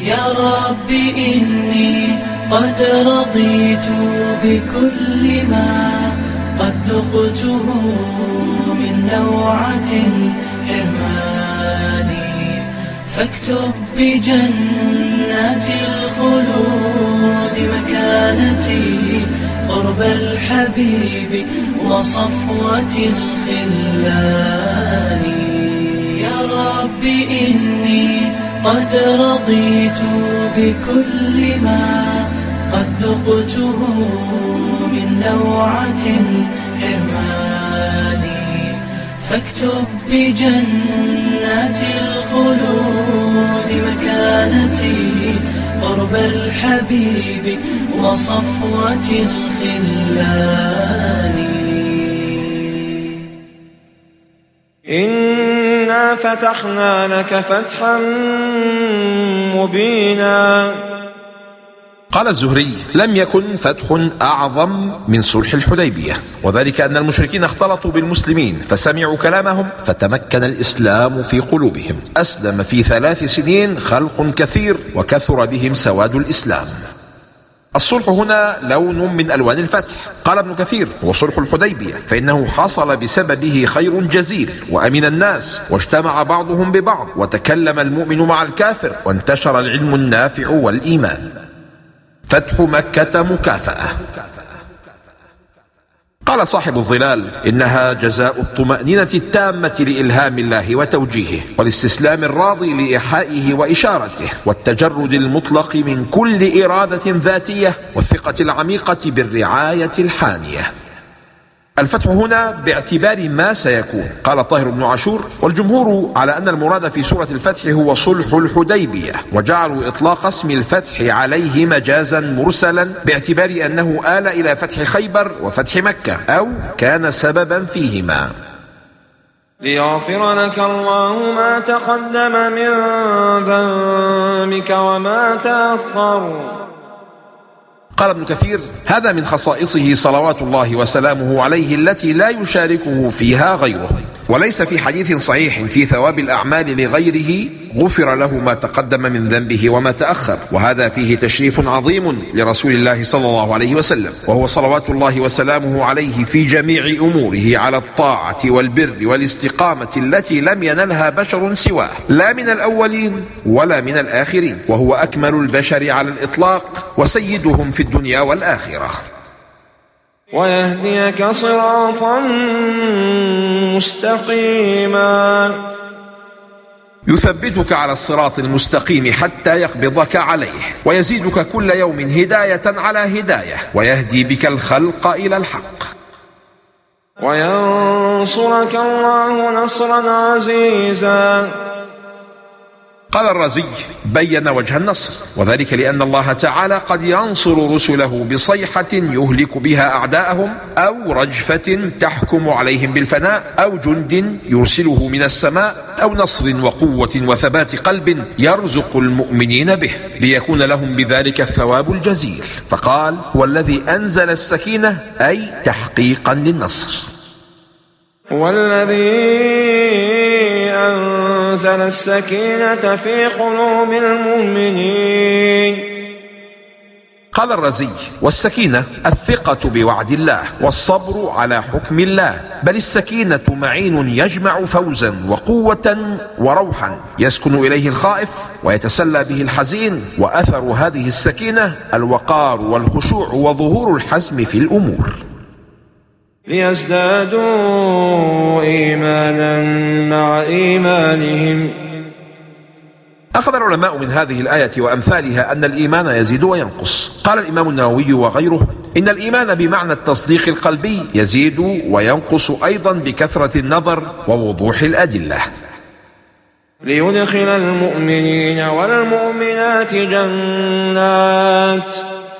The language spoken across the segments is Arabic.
يا رب إني قد رضيت بكل ما قد ذقته من لوعة الحرمان. فاكتب بجنات الخلود مكانتي قرب الحبيب وصفوة الخلان. يا رب إني قد رضيت بكل ما قد ذقته من لوعة الحرمان. فاكتب بجنات الخلود مكانتي قرب الحبيب وصفوة الخلان. فتحنا لك فتحا مبينا. قال الزهري لم يكن فتح أعظم من صلح الحديبية وذلك أن المشركين اختلطوا بالمسلمين فسمعوا كلامهم فتمكن الإسلام في قلوبهم. أسلم في ثلاث سنين خلق كثير وكثر بهم سواد الإسلام. الصلح هنا لون من ألوان الفتح. قال ابن كثير هو صلح الحديبية فإنه حصل بسببه خير جزيل وأمن الناس واجتمع بعضهم ببعض وتكلم المؤمن مع الكافر وانتشر العلم النافع والإيمان. فتح مكة مكافأة. قال صاحب الظلال إنها جزاء الطمأنينة التامة لإلهام الله وتوجيهه والاستسلام الراضي لايحائه وإشارته والتجرد المطلق من كل إرادة ذاتية والثقة العميقة بالرعاية الحانية. الفتح هنا باعتبار ما سيكون. قال طاهر بن عاشور والجمهور على أن المراد في سورة الفتح هو صلح الحديبية وجعلوا إطلاق اسم الفتح عليه مجازا مرسلا باعتبار أنه آل إلى فتح خيبر وفتح مكة أو كان سببا فيهما. ليغفر لك الله ما تقدم من ذنبك وما تأخر. قال ابن كثير هذا من خصائصه صلوات الله وسلامه عليه التي لا يشاركه فيها غيره. وليس في حديث صحيح في ثواب الأعمال لغيره غفر له ما تقدم من ذنبه وما تأخر. وهذا فيه تشريف عظيم لرسول الله صلى الله عليه وسلم. وهو صلوات الله وسلامه عليه في جميع أموره على الطاعة والبر والاستقامة التي لم ينلها بشر سواه. لا من الأولين ولا من الآخرين. وهو أكمل البشر على الإطلاق وسيدهم في الدنيا والآخرة. ويهديك صراطا مستقيما. يثبتك على الصراط المستقيم حتى يقبضك عليه ويزيدك كل يوم هداية على هداية ويهدي بك الخلق إلى الحق. وينصرك الله نصرا عزيزا. قال الرازي بين وجه النصر وذلك لأن الله تعالى قد ينصر رسله بصيحة يهلك بها أعداءهم أو رجفة تحكم عليهم بالفناء أو جند يرسله من السماء أو نصر وقوة وثبات قلب يرزق المؤمنين به ليكون لهم بذلك الثواب الجزيل. فقال هو الذي أنزل السكينة أي تحقيقا للنصر. هو الذي أنزل السكينة في قلوب المؤمنين. قال الرزي والسكينة الثقة بوعد الله والصبر على حكم الله بل السكينة معين يجمع فوزا وقوة وروحا. يسكن إليه الخائف ويتسلى به الحزين وأثر هذه السكينة الوقار والخشوع وظهور الحزم في الأمور. ليزدادوا إيمانا مع إيمانهم. أخذ العلماء من هذه الآية وأمثالها أن الإيمان يزيد وينقص. قال الإمام النووي وغيره إن الإيمان بمعنى التصديق القلبي يزيد وينقص أيضا بكثرة النظر ووضوح الأدلة. ليدخل المؤمنين والمؤمنات جنات.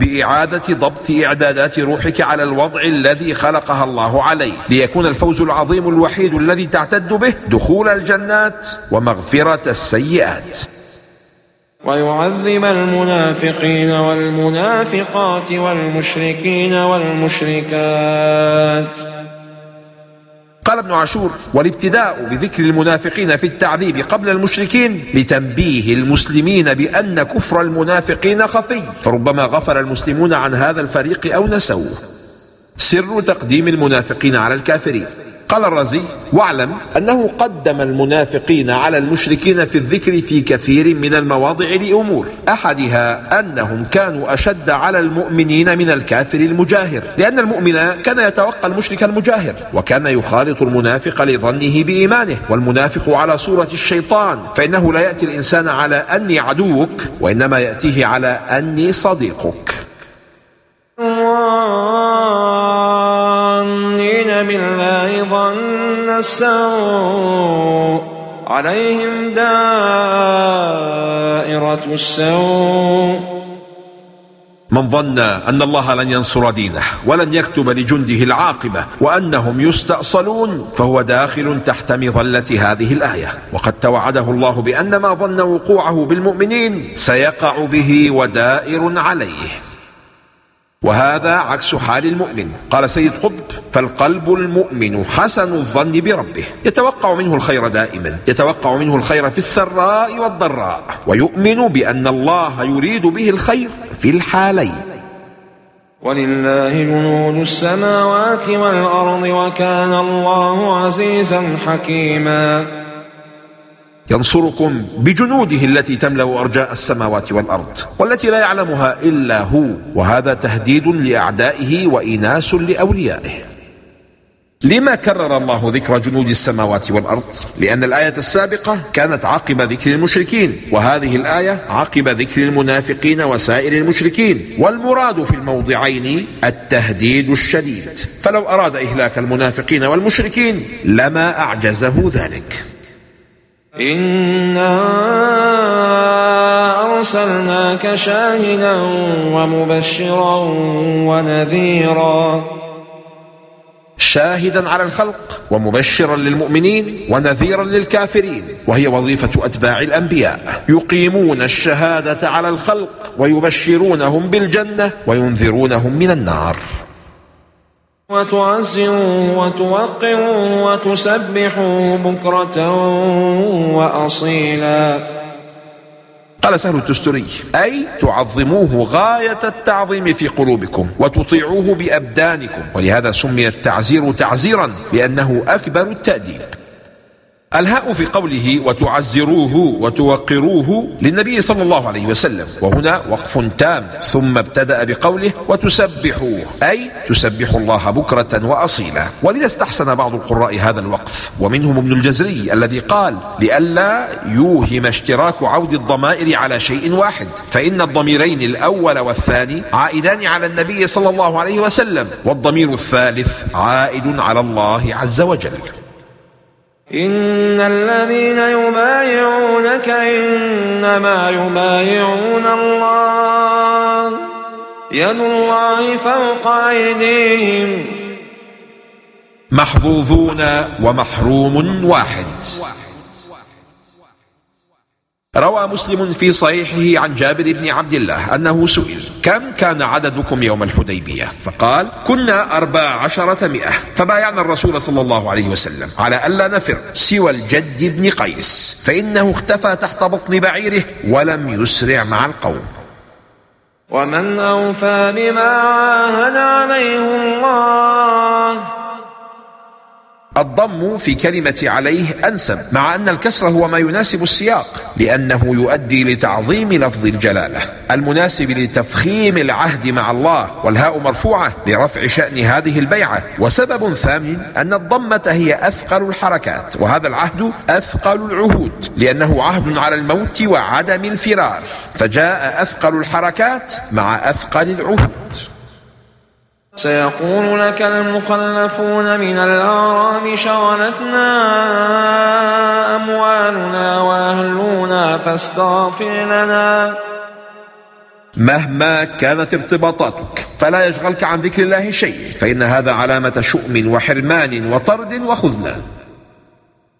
بإعادة ضبط إعدادات روحك على الوضع الذي خلقها الله عليه. ليكون الفوز العظيم الوحيد الذي تعتد به دخول الجنات ومغفرة السيئات. ويعذب المنافقين والمنافقات والمشركين والمشركات. قال ابن عاشور والابتداء بذكر المنافقين في التعذيب قبل المشركين لتنبيه المسلمين بأن كفر المنافقين خفي فربما غفل المسلمون عن هذا الفريق أو نسوه. سر تقديم المنافقين على الكافرين. قال الرازي واعلم أنه قدم المنافقين على المشركين في الذكر في كثير من المواضع لأمور أحدها أنهم كانوا أشد على المؤمنين من الكافر المجاهر لأن المؤمن كان يتوقع المشرك المجاهر وكان يخالط المنافق لظنه بإيمانه والمنافق على صورة الشيطان فإنه لا يأتي الإنسان على أني عدوك وإنما يأتيه على أني صديقك. السوء. عليهم دائرة السوء. من ظن أن الله لن ينصر دينه ولن يكتب لجنده العاقبة وأنهم يستأصلون فهو داخل تحت مظلة هذه الآية. وقد توعده الله بأن ما ظن وقوعه بالمؤمنين سيقع به ودائر عليه. وهذا عكس حال المؤمن. قال سيد قطب فالقلب المؤمن حسن الظن بربه. يتوقع منه الخير دائما. يتوقع منه الخير في السراء والضراء. ويؤمن بأن الله يريد به الخير في الحالين. ولله جنود السماوات والأرض وكان الله عزيزا حكيما. ينصركم بجنوده التي تملأ أرجاء السماوات والأرض والتي لا يعلمها إلا هو وهذا تهديد لأعدائه وإناس لأوليائه. لما كرر الله ذكر جنود السماوات والأرض؟ لأن الآية السابقة كانت عقب ذكر المشركين وهذه الآية عقب ذكر المنافقين وسائر المشركين والمراد في الموضعين التهديد الشديد. فلو أراد إهلاك المنافقين والمشركين لما أعجزه ذلك. إنا أرسلناك شاهدا ومبشرا ونذيرا. شاهدا على الخلق ومبشرا للمؤمنين ونذيرا للكافرين وهي وظيفة أتباع الأنبياء. يقيمون الشهادة على الخلق ويبشرونهم بالجنة وينذرونهم من النار. وتعزروه وتوقروه وتسبحوه بكرة وأصيلا. قال سهل التستري أي تعظموه غاية التعظيم في قلوبكم وتطيعوه بأبدانكم ولهذا سمي التعزير تعزيرا لأنه أكبر التأديب. الهاء في قوله وتعزروه وتوقروه للنبي صلى الله عليه وسلم. وهنا وقف تام. ثم ابتدأ بقوله وتسبحوه. أي تسبحوا الله بكرة وأصيلا. ولذا استحسن بعض القراء هذا الوقف. ومنهم ابن الجزري الذي قال لئلا يوهم اشتراك عود الضمائر على شيء واحد. فإن الضميرين الأول والثاني عائدان على النبي صلى الله عليه وسلم. والضمير الثالث عائد على الله عز وجل. إن الذين يبايعونك إنما يبايعون الله. يد الله فوق أيديهم. محظوظون ومحروم واحد. روى مسلم في صحيحه عن جابر بن عبد الله أنه سئل كم كان عددكم يوم الحديبية؟ فقال كنا أربع عشرة مئة. فبايعنا الرسول صلى الله عليه وسلم على ألا نفر سوى الجد بن قيس فإنه اختفى تحت بطن بعيره ولم يسرع مع القوم. ومن أوفى بما عاهد عليه الله الضم في كلمة عليه أنسب مع أن الكسر هو ما يناسب السياق لأنه يؤدي لتعظيم لفظ الجلالة. المناسب لتفخيم العهد مع الله والهاء مرفوعة لرفع شأن هذه البيعة. وسبب ثامن أن الضمة هي أثقل الحركات وهذا العهد أثقل العهود لأنه عهد على الموت وعدم الفرار. فجاء أثقل الحركات مع أثقل العهود. سيقول لك المخلفون من الأعراب شغلتنا أموالنا وأهلنا فاستغفر لنا. مهما كانت ارتباطاتك فلا يشغلك عن ذكر الله شيء فإن هذا علامة شؤم وحرمان وطرد وخذلان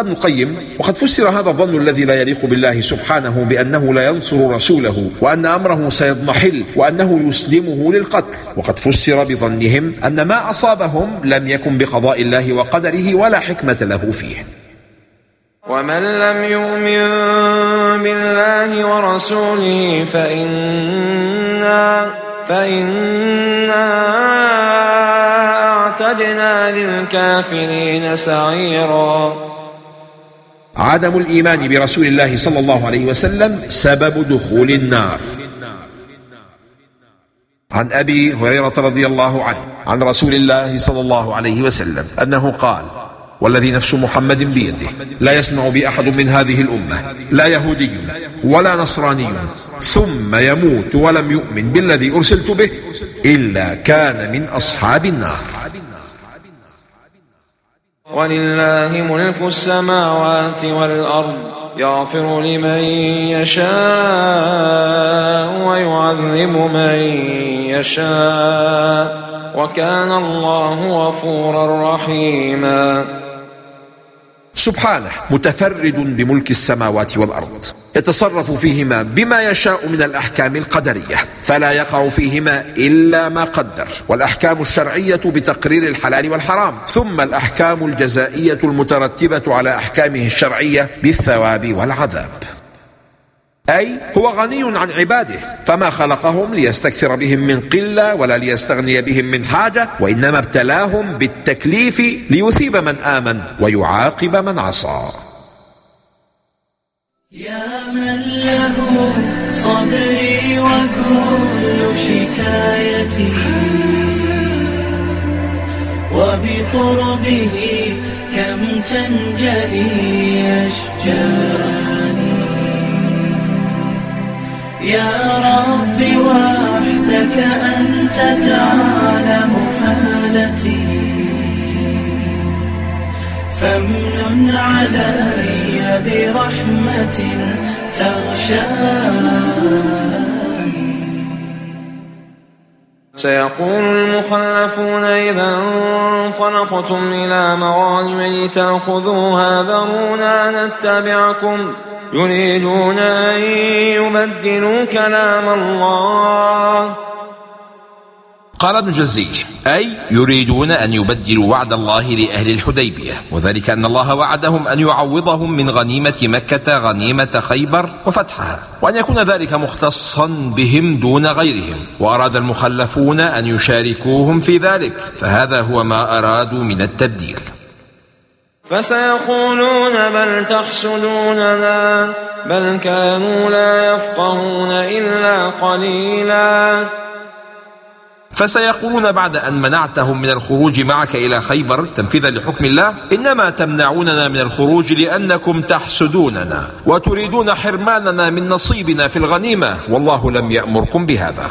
قال ابن القيم وقد فسر هذا الظن الذي لا يليق بالله سبحانه بأنه لا ينصر رسوله وأن أمره سيضمحل وأنه يسلمه للقتل. وقد فسر بظنهم أن ما أصابهم لم يكن بقضاء الله وقدره ولا حكمة له فيه. ومن لم يؤمن بالله ورسوله فإنا فإنا أعتدنا للكافرين سعيرا. عدم الإيمان برسول الله صلى الله عليه وسلم سبب دخول النار. عن أبي هريرة رضي الله عنه عن رسول الله صلى الله عليه وسلم أنه قال والذي نفس محمد بيده لا يسمع بي أحد من هذه الأمة لا يهودي ولا نصراني ثم يموت ولم يؤمن بالذي أرسلت به إلا كان من أصحاب النار. ولله ملك السماوات والأرض يغفر لمن يشاء ويعذب من يشاء وكان الله غفورا رحيما. سبحانه متفرد بملك السماوات والأرض. يتصرف فيهما بما يشاء من الأحكام القدرية فلا يقع فيهما إلا ما قدر والأحكام الشرعية بتقرير الحلال والحرام ثم الأحكام الجزائية المترتبة على أحكامه الشرعية بالثواب والعذاب. أي هو غني عن عباده فما خلقهم ليستكثر بهم من قلة ولا ليستغني بهم من حاجة وإنما ابتلاهم بالتكليف ليثيب من آمن ويعاقب من عصى. يا من له صبري وكل شكايتي. وبقربه كم تنجلي أشجاني يا رب وحدك أنت تعلم حالتي. فامنن علي برحمة تغشاني سيقول المخلفون إذا انطلقتم إلى مغانم لتأخذوها ذرونا نتبعكم. يريدون أن يبدلوا كلام الله. قال ابن جزي أي يريدون أن يبدلوا وعد الله لأهل الحديبية وذلك أن الله وعدهم أن يعوضهم من غنيمة مكة غنيمة خيبر وفتحها وأن يكون ذلك مختصا بهم دون غيرهم وأراد المخلفون أن يشاركوهم في ذلك فهذا هو ما أرادوا من التبديل. فسيقولون بل تحسدوننا بل كانوا لا يفقهون إلا قليلا. فسيقولون بعد أن منعتهم من الخروج معك إلى خيبر تنفيذا لحكم الله إنما تمنعوننا من الخروج لأنكم تحسدوننا وتريدون حرماننا من نصيبنا في الغنيمة والله لم يأمركم بهذا.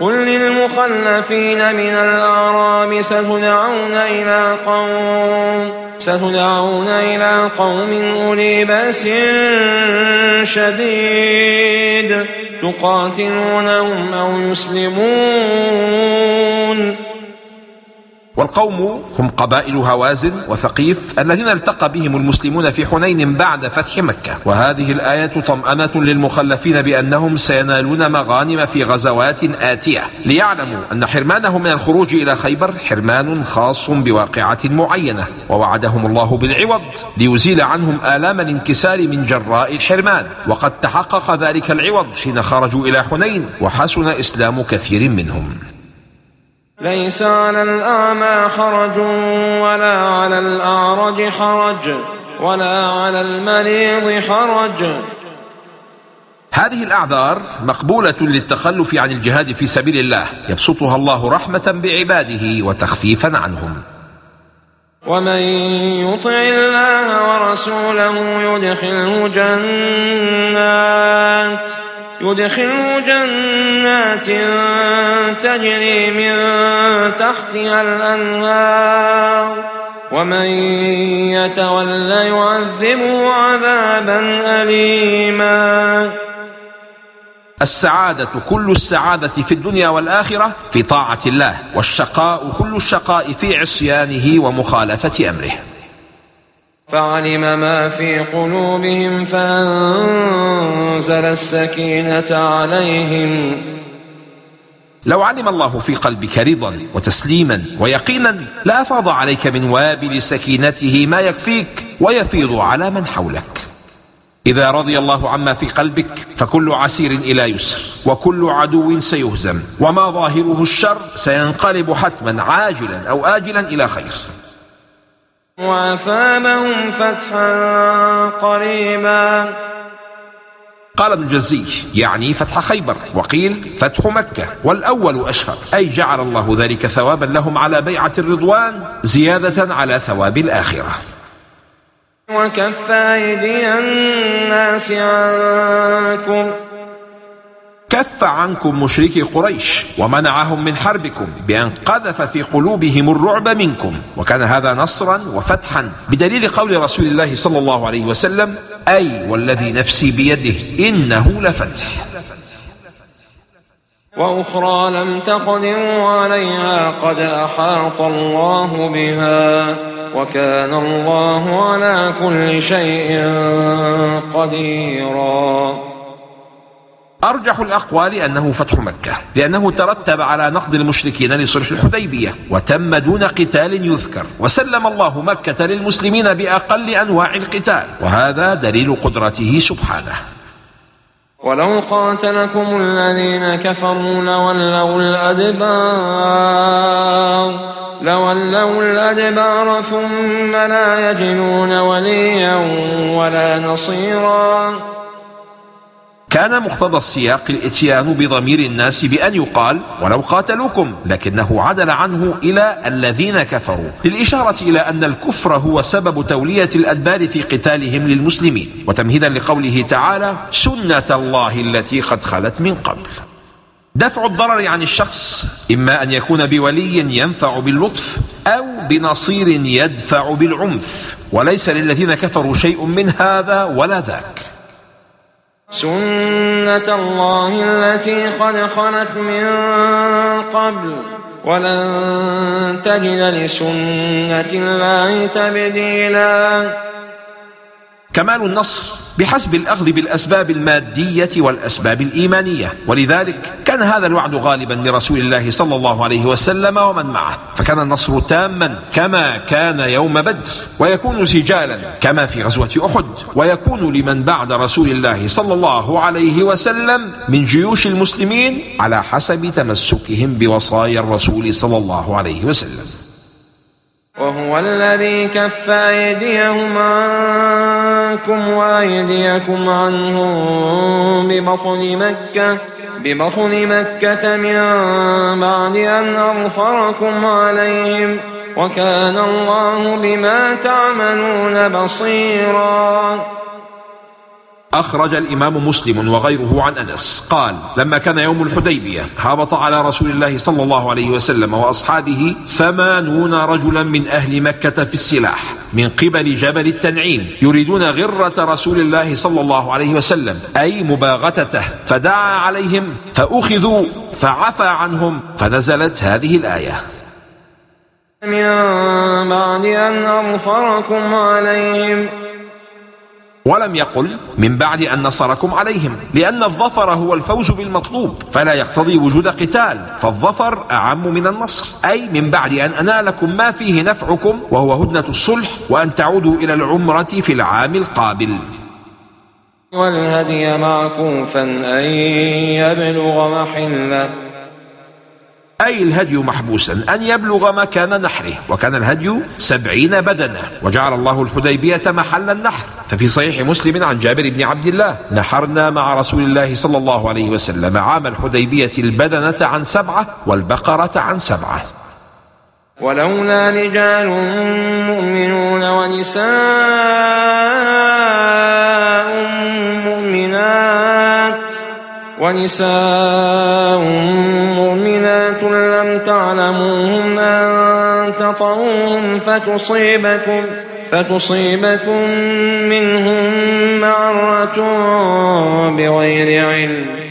قل للمخلفين من الأعراب ستدعون إلى قوم ستدعون إلى قوم أولي بأس شديد. تقاتلونهم أو يسلمون والقوم هم قبائل هوازن وثقيف الذين التقى بهم المسلمون في حنين بعد فتح مكة. وهذه الآية طمأنة للمخلفين بأنهم سينالون مغانم في غزوات آتية ليعلموا أن حرمانهم من الخروج إلى خيبر حرمان خاص بواقعة معينة. ووعدهم الله بالعوض ليزيل عنهم آلام الانكسار من جراء الحرمان. وقد تحقق ذلك العوض حين خرجوا إلى حنين وحسن إسلام كثير منهم. ليس على الأعمى حرج ولا على الأعرج حرج ولا على المريض حرج. هذه الأعذار مقبولة للتخلف عن الجهاد في سبيل الله يبسطها الله رحمة بعباده وتخفيفا عنهم. ومن يطع الله ورسوله يدخله جنات. يدخله جنات تجري من تحتها الأنهار. ومن يتولى يعذبه عذابا أليما. السعادة كل السعادة في الدنيا والآخرة في طاعة الله والشقاء كل الشقاء في عصيانه ومخالفة أمره. فعلم ما في قلوبهم فأنزل السكينة عليهم. لو علم الله في قلبك رضا وتسليما ويقينا لأفاض عليك من وابل سكينته ما يكفيك ويفيض على من حولك. إذا رضي الله عما في قلبك فكل عسير إلى يسر وكل عدو سيهزم وما ظاهره الشر سينقلب حتما عاجلا أو آجلا إلى خير. وأثابهم فتحا قريبا. قال ابن الجزي يعني فتح خيبر وقيل فتح مكة والأول أشهر. أي جعل الله ذلك ثوابا لهم على بيعة الرضوان زيادة على ثواب الآخرة. وكف أيدي الناس عنكم. كف عنكم مشركي قريش ومنعهم من حربكم بأن قذف في قلوبهم الرعب منكم. وكان هذا نصرا وفتحا بدليل قول رسول الله صلى الله عليه وسلم أي والذي نفسي بيده إنه لفتح. وأخرى لم تقدروا عليها قد أحاط الله بها وكان الله على كل شيء قديرا. أرجح الأقوال أنه فتح مكة لأنه ترتب على نقض المشركين لصلح الحديبية وتم دون قتال يذكر وسلم الله مكة للمسلمين بأقل أنواع القتال وهذا دليل قدرته سبحانه. ولو قاتلكم الذين كفروا لولوا الأدبار لولوا الأدبار ثم لا يجدون وليا ولا نصيرا. كان مقتضى السياق الإتيان بضمير الناس بأن يقال ولو قاتلوكم لكنه عدل عنه إلى الذين كفروا. للإشارة إلى أن الكفر هو سبب تولية الأدبار في قتالهم للمسلمين. وتمهيدا لقوله تعالى سنة الله التي قد خلت من قبل. دفع الضرر عن الشخص إما أن يكون بولي ينفع باللطف أو بنصير يدفع بالعنف. وليس للذين كفروا شيء من هذا ولا ذاك. سنة الله التي قد خلت من قبل ولن تجد لسنة الله تبديلا كمال النصر بحسب الأخذ بالأسباب المادية والأسباب الإيمانية. ولذلك كان هذا الوعد غالبا لرسول الله صلى الله عليه وسلم ومن معه. فكان النصر تاما كما كان يوم بدر ويكون سجالا كما في غزوة أحد ويكون لمن بعد رسول الله صلى الله عليه وسلم من جيوش المسلمين على حسب تمسكهم بوصايا الرسول صلى الله عليه وسلم. وهو الذي كف أيديهم عنكم وأيديكم عنهم ببطن مكة ببطن مكة من بعد أن أغفركم عليهم. وكان الله بما تعملون بصيراً. أخرج الإمام مسلم وغيره عن أنس. قال لما كان يوم الحديبية هبط على رسول الله صلى الله عليه وسلم وأصحابه ثمانون رجلا من أهل مكة في السلاح من قبل جبل التنعيم يريدون غرة رسول الله صلى الله عليه وسلم أي مباغتته. فدعا عليهم فأخذوا فعفى عنهم فنزلت هذه الآية. من بعد أن أغفركم عليهم ولم يقل من بعد أن نصركم عليهم لأن الظفر هو الفوز بالمطلوب فلا يقتضي وجود قتال فالظفر أعم من النصر أي من بعد أن أنالكم ما فيه نفعكم وهو هدنة الصلح وأن تعودوا إلى العمرة في العام القابل. والهدي معكوفا أن يبلغ محلة. أي الهدي محبوسا أن يبلغ مكان نحره وكان الهدي سبعين بدنة وجعل الله الحديبية محل النحر ففي صحيح مسلم عن جابر بن عبد الله نحرنا مع رسول الله صلى الله عليه وسلم عام الحديبية البدنة عن سبعة والبقرة عن سبعة. ولولا رجال مؤمنون ونساء مؤمنات ونساء مؤمنات لم تعلموهم أن تطعوهم فتصيبكم فتصيبكم منهم معرة بغير علم.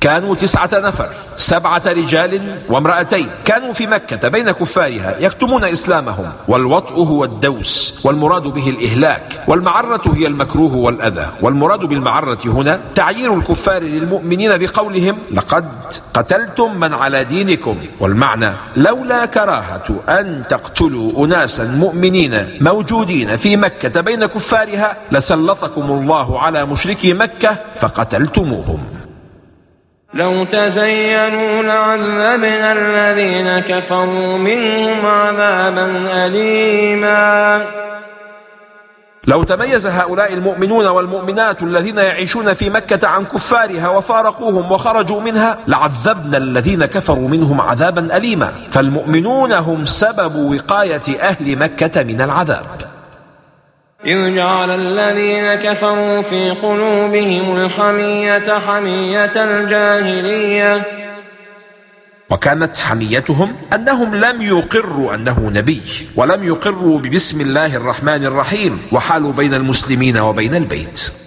كانوا تسعة نفر سبعة رجال وامرأتين. كانوا في مكة بين كفارها يكتمون إسلامهم والوطء هو الدوس والمراد به الإهلاك والمعرة هي المكروه والأذى. والمراد بالمعرة هنا تعيير الكفار للمؤمنين بقولهم لقد قتلتم من على دينكم والمعنى لولا كراهة أن تقتلوا أناسا مؤمنين موجودين في مكة بين كفارها لسلطكم الله على مشركي مكة فقتلتموهم لو تزينوا لعذبنا الذين كفروا منهم عذابا أليما. لو تميز هؤلاء المؤمنون والمؤمنات الذين يعيشون في مكة عن كفارها وفارقوهم وخرجوا منها لعذبنا الذين كفروا منهم عذابا أليما. فالمؤمنون هم سبب وقاية أهل مكة من العذاب. إذ جعل الذين كفروا في قلوبهم الحمية حمية الجاهلية. وكانت حميتهم أنهم لم يقروا أنه نبي ولم يقروا ببسم الله الرحمن الرحيم وحالوا بين المسلمين وبين البيت.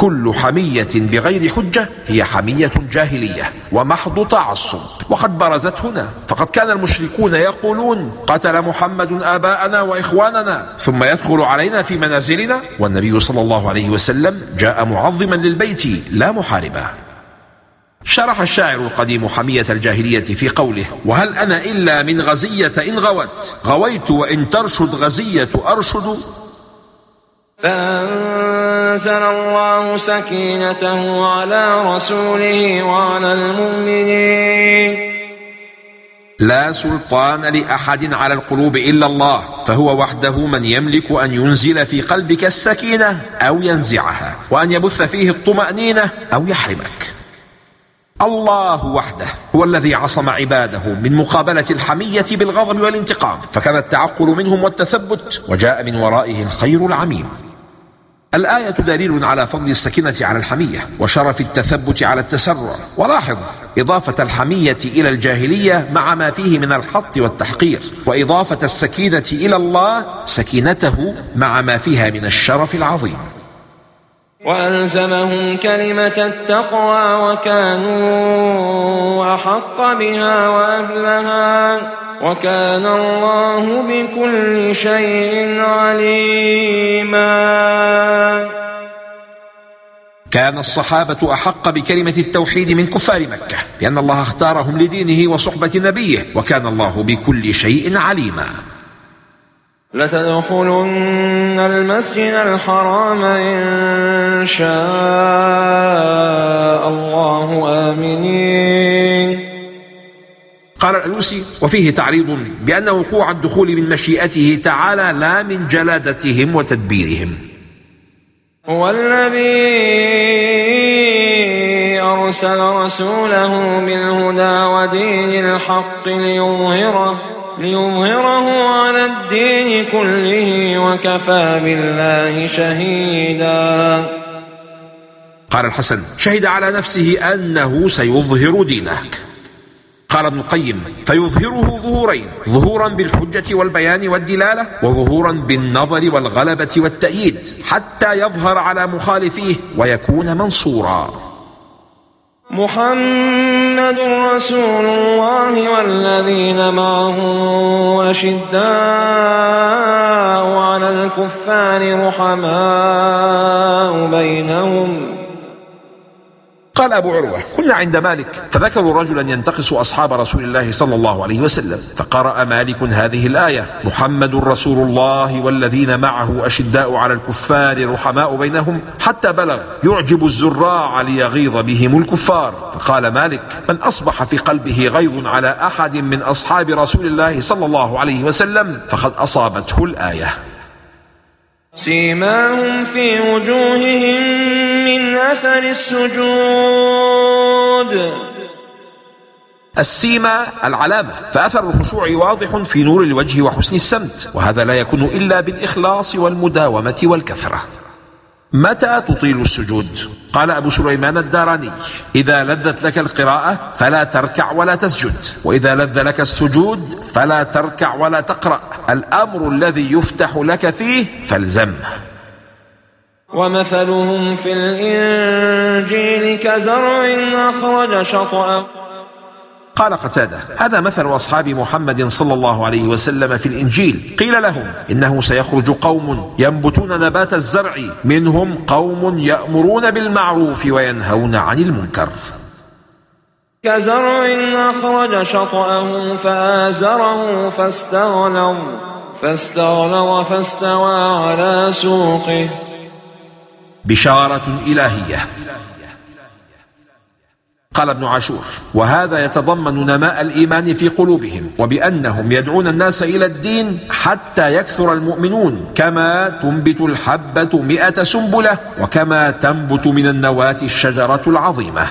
كل حمية بغير حجة هي حمية جاهلية ومحض تعصب وقد برزت هنا. فقد كان المشركون يقولون قتل محمد آباءنا وإخواننا. ثم يدخل علينا في منازلنا. والنبي صلى الله عليه وسلم جاء معظما للبيت لا محاربا. شرح الشاعر القديم حمية الجاهلية في قوله وهل أنا إلا من غزية إن غوت؟ غويت وإن ترشد غزية أرشد. فأنزل الله سكينته على رسوله وعلى المؤمنين. لا سلطان لأحد على القلوب إلا الله فهو وحده من يملك أن ينزل في قلبك السكينة أو ينزعها وأن يبث فيه الطمأنينة أو يحرمك. الله وحده هو الذي عصم عباده من مقابلة الحمية بالغضب والانتقام فكان التعقل منهم والتثبت وجاء من ورائه الخير العميم. الآية دليل على فضل السكينة على الحمية وشرف التثبت على التسرع. ولاحظ إضافة الحمية إلى الجاهلية مع ما فيه من الحط والتحقير. وإضافة السكينة إلى الله سكينته مع ما فيها من الشرف العظيم. وألزمهم كلمة التقوى وكانوا أحق بها وأهلها وكان الله بكل شيء عليما. كان الصحابة أحق بكلمة التوحيد من كفار مكة لأن الله اختارهم لدينه وصحبة نبيه وكان الله بكل شيء عليما. لتدخلن المسجد الحرام إن شاء الله. آمنين. قال الألوسي وفيه تعريض بأن وقوع الدخول من مشيئته تعالى لا من جلادتهم وتدبيرهم. هو الذي أرسل رسوله بالهدى ودين الحق ليظهره. ليظهره على الدين كله وكفى بالله شهيدا. قال الحسن شهد على نفسه أنه سيظهر دينك. قال ابن القيم فيظهره ظهورين ظهورا بالحجة والبيان والدلالة وظهورا بالنظر والغلبة والتأييد حتى يظهر على مخالفيه ويكون منصورا. محمد رسول الله والذين معه أشداء على الكفار رحماء بينهم قال أبو عروة كنا عند مالك. فذكروا رجلا ينتقص أصحاب رسول الله صلى الله عليه وسلم فقرأ مالك هذه الآية محمد رسول الله والذين معه أشداء على الكفار رحماء بينهم حتى بلغ يعجب الزراع ليغيظ بهم الكفار. فقال مالك من أصبح في قلبه غيظ على أحد من أصحاب رسول الله صلى الله عليه وسلم فقد أصابته الآية. سيماهم في وجوههم من أثر السجود. السيمة العلامة فأثر الخشوع واضح في نور الوجه وحسن السمت وهذا لا يكون إلا بالإخلاص والمداومة والكثرة. متى تطيل السجود؟ قال أبو سليمان الداراني إذا لذت لك القراءة فلا تركع ولا تسجد وإذا لذ لك السجود فلا تركع ولا تقرأ. الأمر الذي يفتح لك فيه فالزمه ومثلهم في الإنجيل كزرع أخرج شطأه قال قتادة هذا مثل أصحاب محمد صلى الله عليه وسلم في الإنجيل. قيل لهم إنه سيخرج قوم ينبتون نبات الزرع منهم قوم يأمرون بالمعروف وينهون عن المنكر. كزرع أخرج شطأه فآزره فاستغلظ فاستغلظ فاستوى على سوقه. بشارة إلهية. قال ابن عاشور وهذا يتضمن نماء الإيمان في قلوبهم وبأنهم يدعون الناس إلى الدين حتى يكثر المؤمنون كما تنبت الحبة مئة سنبلة وكما تنبت من النواة الشجرة العظيمة.